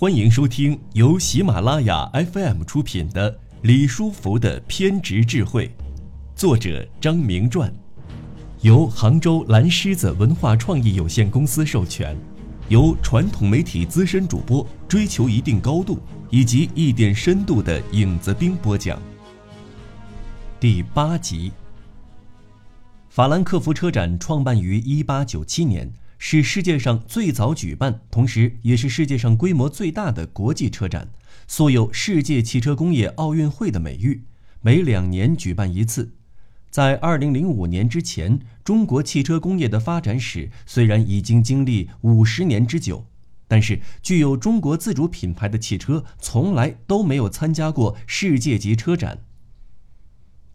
欢迎收听由喜马拉雅 FM 出品的《李书福的偏执智慧》，作者张明传，由杭州蓝狮子文化创意有限公司授权，由传统媒体资深主播追求一定高度以及一点深度的影子兵播讲。第八集。法兰克福车展创办于1897年。是世界上最早举办，同时也是世界上规模最大的国际车展，素有“世界汽车工业奥运会”的美誉，每两年举办一次。在2005年之前，中国汽车工业的发展史虽然已经经历五十年之久，但是具有中国自主品牌的汽车从来都没有参加过世界级车展。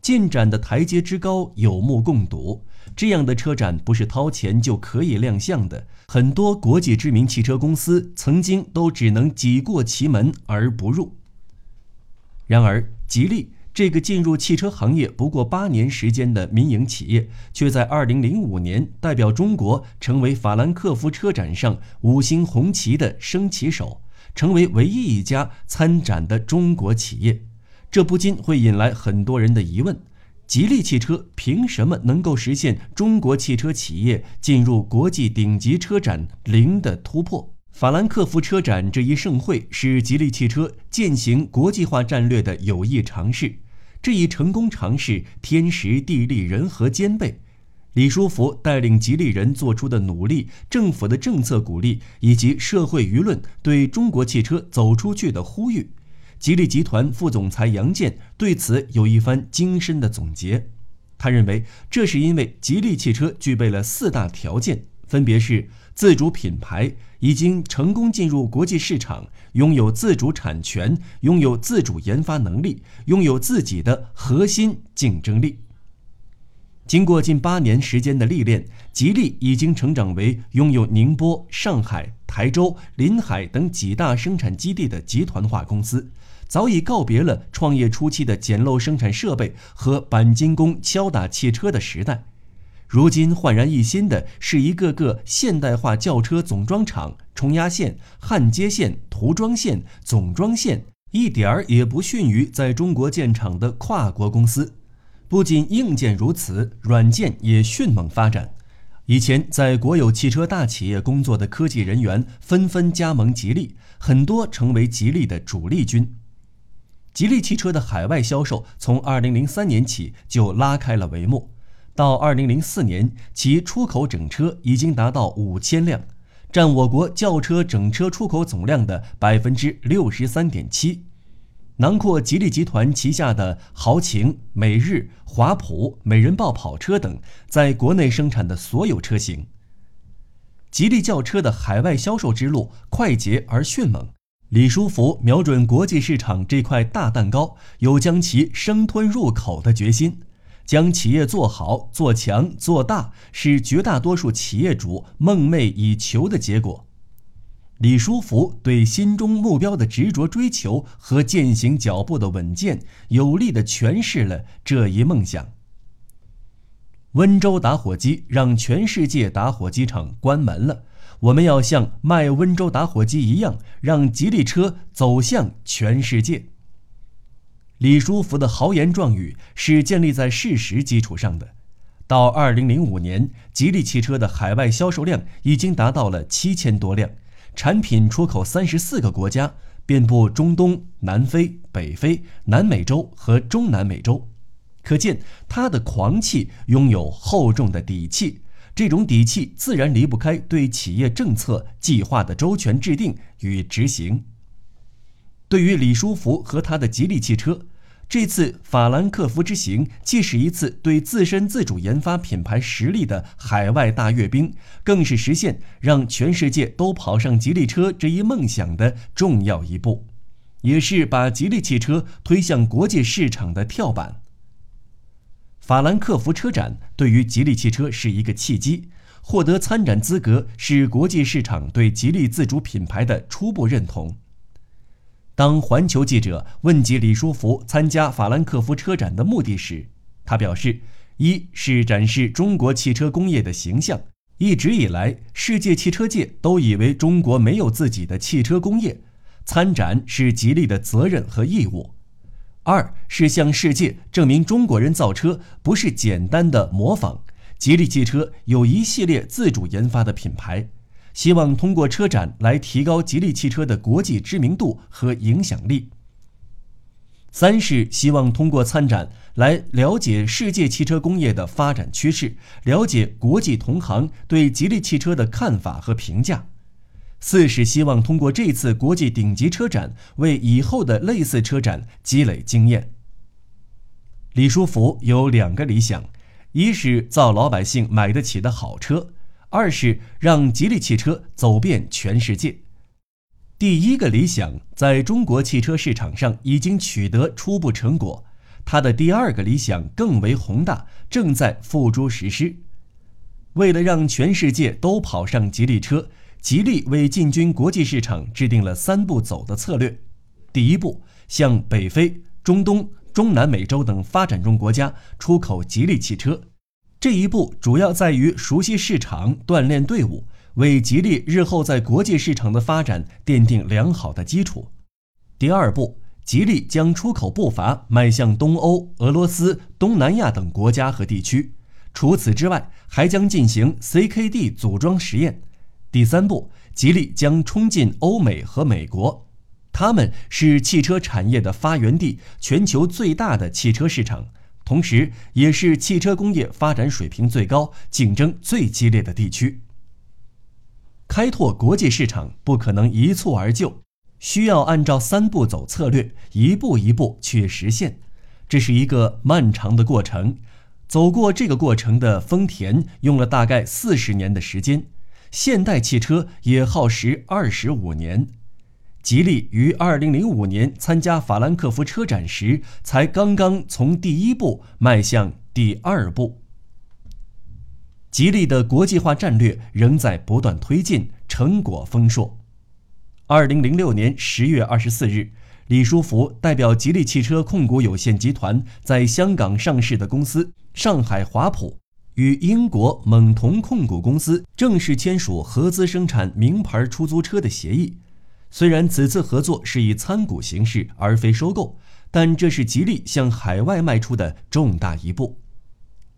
进展的台阶之高，有目共睹。这样的车展不是掏钱就可以亮相的，很多国际知名汽车公司曾经都只能挤过其门而不入。然而，吉利这个进入汽车行业不过八年时间的民营企业，却在2005年代表中国成为法兰克福车展上五星红旗的升旗手，成为唯一一家参展的中国企业。这不禁会引来很多人的疑问：吉利汽车凭什么能够实现中国汽车企业进入国际顶级车展零的突破？法兰克福车展这一盛会是吉利汽车践行国际化战略的有益尝试。这一成功尝试，天时地利人和兼备。李书福带领吉利人做出的努力，政府的政策鼓励，以及社会舆论对中国汽车走出去的呼吁。吉利集团副总裁杨健对此有一番精深的总结。他认为，这是因为吉利汽车具备了四大条件，分别是自主品牌，已经成功进入国际市场，拥有自主产权，拥有自主研发能力，拥有自己的核心竞争力。经过近八年时间的历练，吉利已经成长为拥有宁波、上海、台州、临海等几大生产基地的集团化公司。早已告别了创业初期的简陋生产设备和钣金工敲打汽车的时代，如今焕然一新的是一个个现代化轿车总装厂、冲压线、焊接线、涂装线、总装线，一点儿也不逊于在中国建厂的跨国公司。不仅硬件如此，软件也迅猛发展。以前在国有汽车大企业工作的科技人员纷纷加盟吉利，很多成为吉利的主力军。吉利汽车的海外销售从2003年起就拉开了帷幕，到2004年，其出口整车已经达到五千辆，占我国轿车整车出口总量的百分之六十三点七，囊括吉利集团旗下的豪情、美日、华普、美人豹跑车等在国内生产的所有车型。吉利轿车的海外销售之路快捷而迅猛。李书福瞄准国际市场这块大蛋糕，有将其生吞入口的决心。将企业做好、做强、做大，是绝大多数企业主梦寐以求的结果。李书福对心中目标的执着追求和践行脚步的稳健，有力地诠释了这一梦想。温州打火机让全世界打火机厂关门了。我们要像卖温州打火机一样，让吉利车走向全世界。李书福的豪言壮语是建立在事实基础上的。到二零零五年，吉利汽车的海外销售量已经达到了七千多辆，产品出口三十四个国家，遍布中东、南非、北非、南美洲和中南美洲。可见他的狂气拥有厚重的底气。这种底气自然离不开对企业政策计划的周全制定与执行。对于李书福和他的吉利汽车，这次法兰克福之行既是一次对自身自主研发品牌实力的海外大阅兵，更是实现让全世界都跑上吉利车这一梦想的重要一步，也是把吉利汽车推向国际市场的跳板。法兰克福车展对于吉利汽车是一个契机，获得参展资格是国际市场对吉利自主品牌的初步认同。当环球记者问及李书福参加法兰克福车展的目的时，他表示：一是展示中国汽车工业的形象。一直以来，世界汽车界都以为中国没有自己的汽车工业。参展是吉利的责任和义务；二是向世界证明中国人造车不是简单的模仿，吉利汽车有一系列自主研发的品牌，希望通过车展来提高吉利汽车的国际知名度和影响力。三是希望通过参展来了解世界汽车工业的发展趋势，了解国际同行对吉利汽车的看法和评价。四是希望通过这次国际顶级车展，为以后的类似车展积累经验。李书福有两个理想：一是造老百姓买得起的好车，二是让吉利汽车走遍全世界。第一个理想在中国汽车市场上已经取得初步成果，他的第二个理想更为宏大，正在付诸实施。为了让全世界都跑上吉利车，吉利为进军国际市场制定了三步走的策略。第一步，向北非、中东、中南美洲等发展中国家出口吉利汽车。这一步主要在于熟悉市场、锻炼队伍。为吉利日后在国际市场的发展奠定良好的基础。第二步，吉利将出口步伐迈向东欧、俄罗斯、东南亚等国家和地区。除此之外，还将进行 CKD 组装实验。第三步，吉利将冲进欧美和美国，他们是汽车产业的发源地，全球最大的汽车市场，同时也是汽车工业发展水平最高、竞争最激烈的地区。开拓国际市场不可能一蹴而就，需要按照三步走策略，一步一步去实现。这是一个漫长的过程。走过这个过程的丰田用了大概四十年的时间，现代汽车也耗时二十五年。吉利于二零零五年参加法兰克福车展时，才刚刚从第一步迈向第二步。吉利的国际化战略仍在不断推进，成果丰硕。二零零六年十月二十四日，李书福代表吉利汽车控股有限集团在香港上市的公司上海华普，与英国蒙同控股公司正式签署合资生产名牌出租车的协议。虽然此次合作是以参股形式而非收购，但这是吉利向海外迈出的重大一步。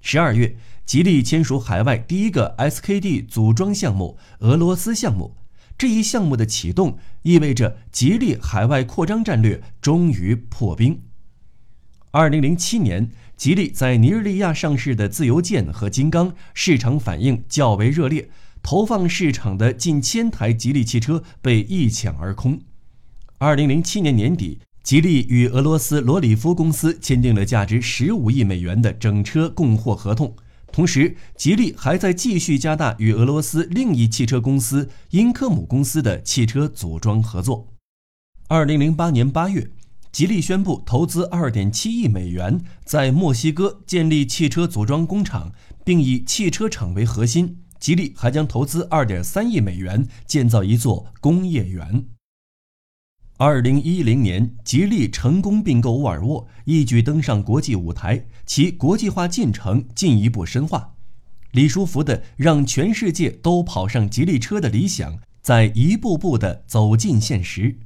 十二月。吉利签署海外第一个 SKD 组装项目——俄罗斯项目。这一项目的启动，意味着吉利海外扩张战略终于破冰。二零零七年，吉利在尼日利亚上市的自由舰和金刚市场反应较为热烈，投放市场的近千台吉利汽车被一抢而空。二零零七年年底，吉利与俄罗斯罗里夫公司签订了价值十五亿美元的整车供货合同。同时，吉利还在继续加大与俄罗斯另一汽车公司英科姆公司的汽车组装合作。二零零八年八月，吉利宣布投资二点七亿美元在墨西哥建立汽车组装工厂，并以汽车厂为核心。吉利还将投资二点三亿美元建造一座工业园。二零一零年，吉利成功并购沃尔沃，一举登上国际舞台，其国际化进程进一步深化。李书福的让全世界都跑上吉利车的理想，在一步步的走进现实。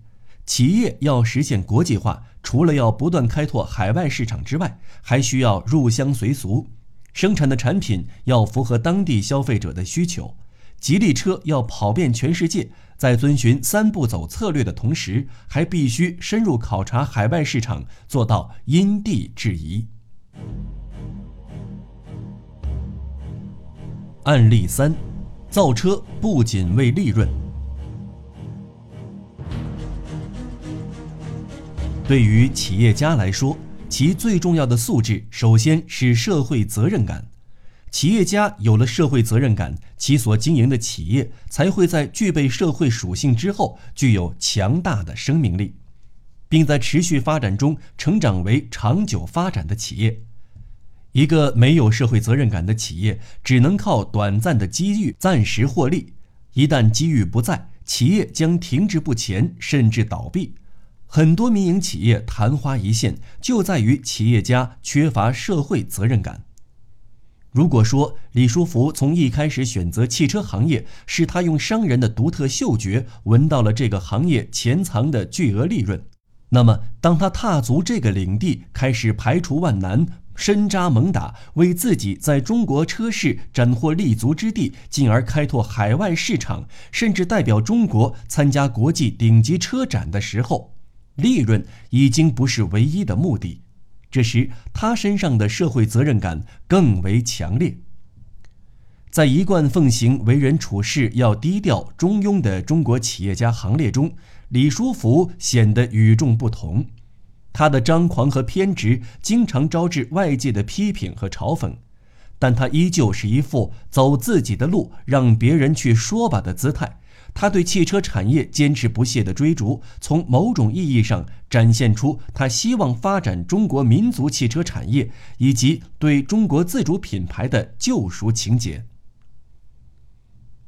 企业要实现国际化，除了要不断开拓海外市场之外，还需要入乡随俗，生产的产品要符合当地消费者的需求。吉利车要跑遍全世界。在遵循三步走策略的同时，还必须深入考察海外市场，做到因地制宜。案例三：造车不仅为利润。对于企业家来说，其最重要的素质，首先是社会责任感。企业家有了社会责任感，其所经营的企业才会在具备社会属性之后，具有强大的生命力，并在持续发展中成长为长久发展的企业。一个没有社会责任感的企业，只能靠短暂的机遇暂时获利，一旦机遇不在，企业将停滞不前，甚至倒闭。很多民营企业昙花一现，就在于企业家缺乏社会责任感。如果说李书福从一开始选择汽车行业，是他用商人的独特嗅觉闻到了这个行业潜藏的巨额利润，那么当他踏足这个领地，开始排除万难、深扎猛打，为自己在中国车市斩获立足之地，进而开拓海外市场，甚至代表中国参加国际顶级车展的时候，利润已经不是唯一的目的。这时，他身上的社会责任感更为强烈。在一贯奉行为人处事要低调中庸的中国企业家行列中，李书福显得与众不同。他的张狂和偏执经常招致外界的批评和嘲讽，但他依旧是一副走自己的路，让别人去说吧的姿态。他对汽车产业坚持不懈的追逐，从某种意义上展现出他希望发展中国民族汽车产业以及对中国自主品牌的救赎情节。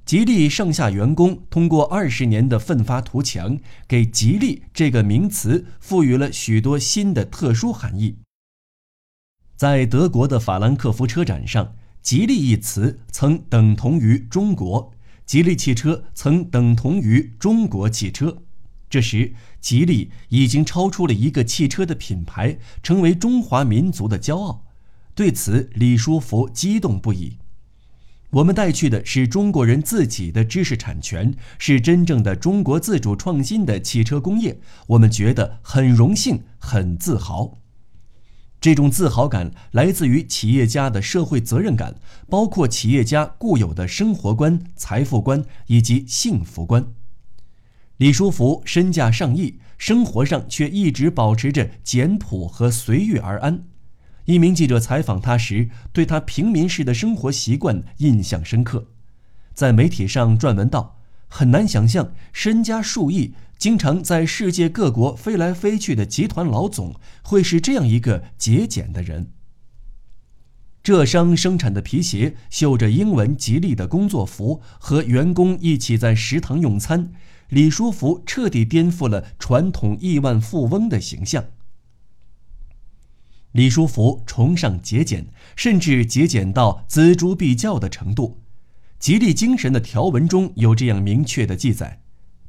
吉利上下员工通过二十年的奋发图强，给“吉利”这个名词赋予了许多新的特殊含义。在德国的法兰克福车展上，“吉利”一词曾等同于“中国”。吉利汽车曾等同于中国汽车，这时吉利已经超出了一个汽车的品牌，成为中华民族的骄傲。对此，李书福激动不已。我们带去的是中国人自己的知识产权，是真正的中国自主创新的汽车工业，我们觉得很荣幸，很自豪。这种自豪感来自于企业家的社会责任感，包括企业家固有的生活观、财富观以及幸福观。李书福身价上亿，生活上却一直保持着简朴和随遇而安。一名记者采访他时，对他平民式的生活习惯印象深刻，在媒体上撰文道：“很难想象身家数亿。”经常在世界各国飞来飞去的集团老总会是这样一个节俭的人。浙商生产的皮鞋，绣着英文“吉利”的工作服，和员工一起在食堂用餐。李书福彻底颠覆了传统亿万富翁的形象。李书福崇尚节俭，甚至节俭到锱铢必较的程度。吉利精神的条文中有这样明确的记载。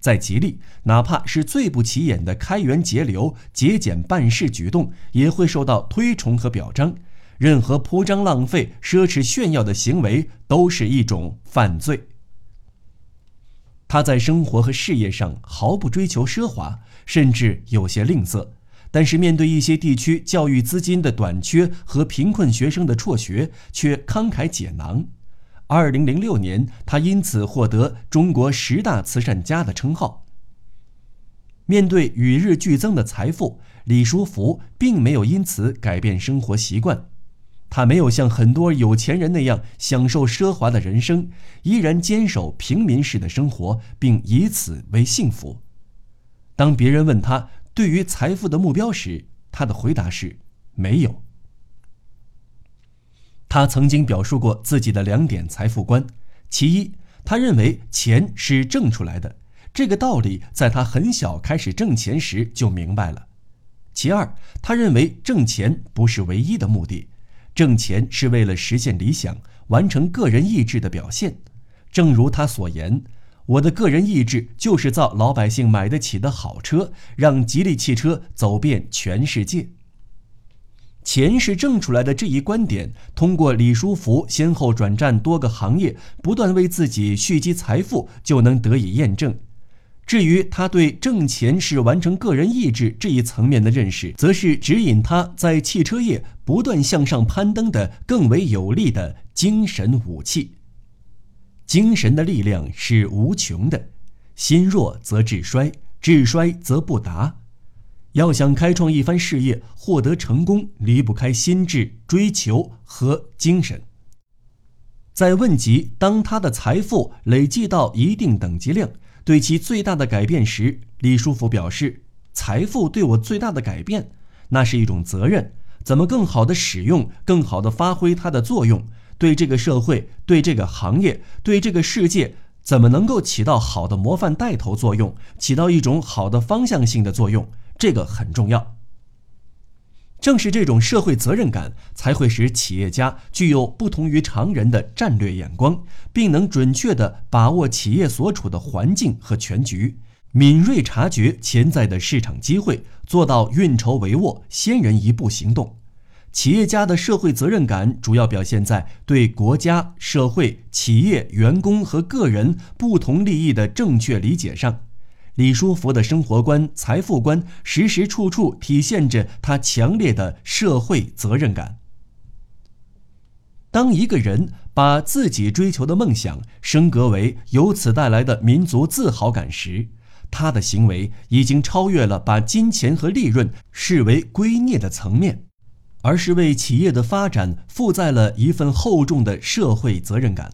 在吉利，哪怕是最不起眼的开源节流、节俭办事举动，也会受到推崇和表彰。任何铺张浪费、奢侈炫耀的行为，都是一种犯罪。他在生活和事业上毫不追求奢华，甚至有些吝啬。但是，面对一些地区教育资金的短缺和贫困学生的辍学，却慷慨解囊。二零零六年，他因此获得中国十大慈善家的称号。面对与日俱增的财富，李书福并没有因此改变生活习惯。他没有像很多有钱人那样享受奢华的人生，依然坚守平民式的生活，并以此为幸福。当别人问他对于财富的目标时，他的回答是：没有。他曾经表述过自己的两点财富观：其一，他认为钱是挣出来的，这个道理在他很小开始挣钱时就明白了；其二，他认为挣钱不是唯一的目的，挣钱是为了实现理想、完成个人意志的表现。正如他所言：“我的个人意志就是造老百姓买得起的好车，让吉利汽车走遍全世界。”钱是挣出来的这一观点，通过李书福先后转战多个行业，不断为自己蓄积财富，就能得以验证。至于他对挣钱是完成个人意志这一层面的认识，则是指引他在汽车业不断向上攀登的更为有力的精神武器。精神的力量是无穷的，心弱则志衰，志衰则不达。要想开创一番事业，获得成功，离不开心智、追求和精神。在问及当他的财富累计到一定等级量，对其最大的改变时，李书福表示：“财富对我最大的改变，那是一种责任，怎么更好的使用，更好的发挥它的作用？对这个社会，对这个行业，对这个世界，怎么能够起到好的模范带头作用，起到一种好的方向性的作用？”这个很重要。正是这种社会责任感，才会使企业家具有不同于常人的战略眼光，并能准确地把握企业所处的环境和全局，敏锐察觉潜在的市场机会，做到运筹帷幄、先人一步行动。企业家的社会责任感主要表现在对国家、社会、企业、员工和个人不同利益的正确理解上。李书福的生活观、财富观，时时处处体现着他强烈的社会责任感。当一个人把自己追求的梦想升格为由此带来的民族自豪感时，他的行为已经超越了把金钱和利润视为圭臬的层面。而是为企业的发展负载了一份厚重的社会责任感。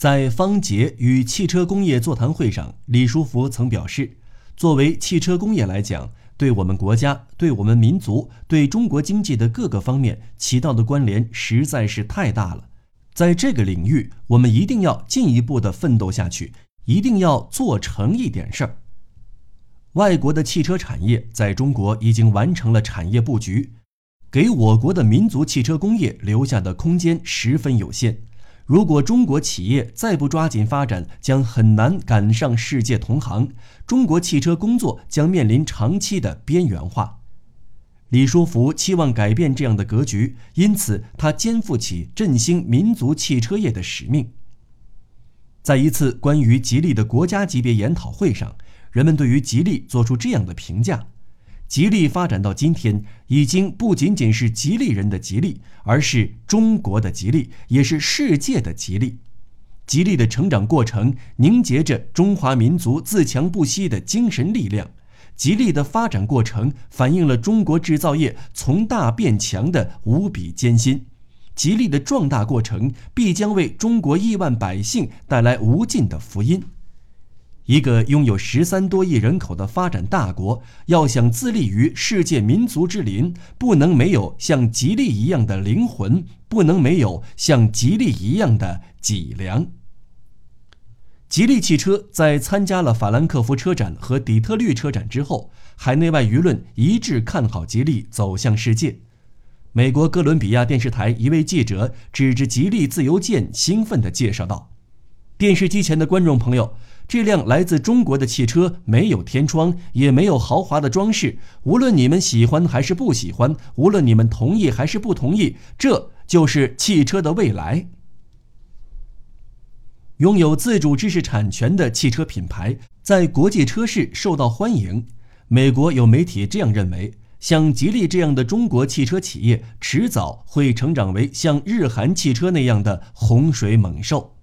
在方杰与汽车工业座谈会上，李书福曾表示：“作为汽车工业来讲，对我们国家、对我们民族、对中国经济的各个方面起到的关联实在是太大了。在这个领域，我们一定要进一步的奋斗下去，一定要做成一点事儿。外国的汽车产业在中国已经完成了产业布局。”给我国的民族汽车工业留下的空间十分有限。如果中国企业再不抓紧发展，将很难赶上世界同行。中国汽车工作将面临长期的边缘化。李书福期望改变这样的格局，因此他肩负起振兴民族汽车业的使命。在一次关于吉利的国家级别研讨会上，人们对于吉利做出这样的评价。吉利发展到今天，已经不仅仅是吉利人的吉利，而是中国的吉利，也是世界的吉利。吉利的成长过程凝结着中华民族自强不息的精神力量，吉利的发展过程反映了中国制造业从大变强的无比艰辛。吉利的壮大过程必将为中国亿万百姓带来无尽的福音。一个拥有十三多亿人口的发展大国，要想自立于世界民族之林，不能没有像吉利一样的灵魂，不能没有像吉利一样的脊梁。吉利汽车在参加了法兰克福车展和底特律车展之后，海内外舆论一致看好吉利走向世界。美国哥伦比亚电视台一位记者指着吉利自由舰，兴奋地介绍道：“电视机前的观众朋友。”这辆来自中国的汽车没有天窗，也没有豪华的装饰。无论你们喜欢还是不喜欢，无论你们同意还是不同意，这就是汽车的未来。拥有自主知识产权的汽车品牌在国际车市受到欢迎。美国有媒体这样认为：像吉利这样的中国汽车企业，迟早会成长为像日韩汽车那样的洪水猛兽。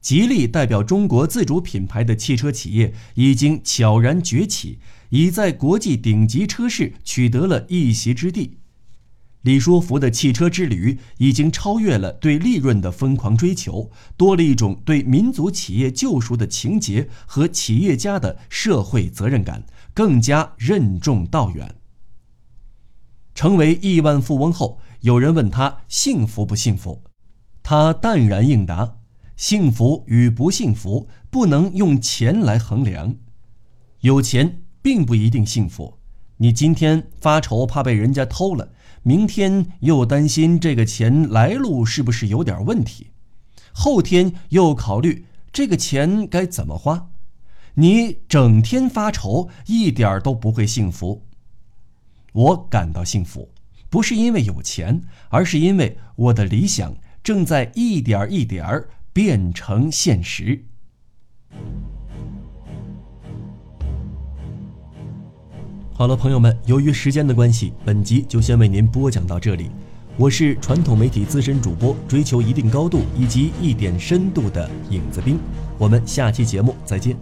吉利代表中国自主品牌的汽车企业已经悄然崛起，已在国际顶级车市取得了一席之地。李书福的汽车之旅已经超越了对利润的疯狂追求，多了一种对民族企业救赎的情结和企业家的社会责任感，更加任重道远。成为亿万富翁后，有人问他幸福不幸福，他淡然应答。幸福与不幸福不能用钱来衡量，有钱并不一定幸福。你今天发愁怕被人家偷了，明天又担心这个钱来路是不是有点问题，后天又考虑这个钱该怎么花。你整天发愁，一点都不会幸福。我感到幸福，不是因为有钱，而是因为我的理想正在一点一点儿。变成现实。好了，朋友们，由于时间的关系，本集就先为您播讲到这里。我是传统媒体资深主播，追求一定高度以及一点深度的影子兵。我们下期节目再见。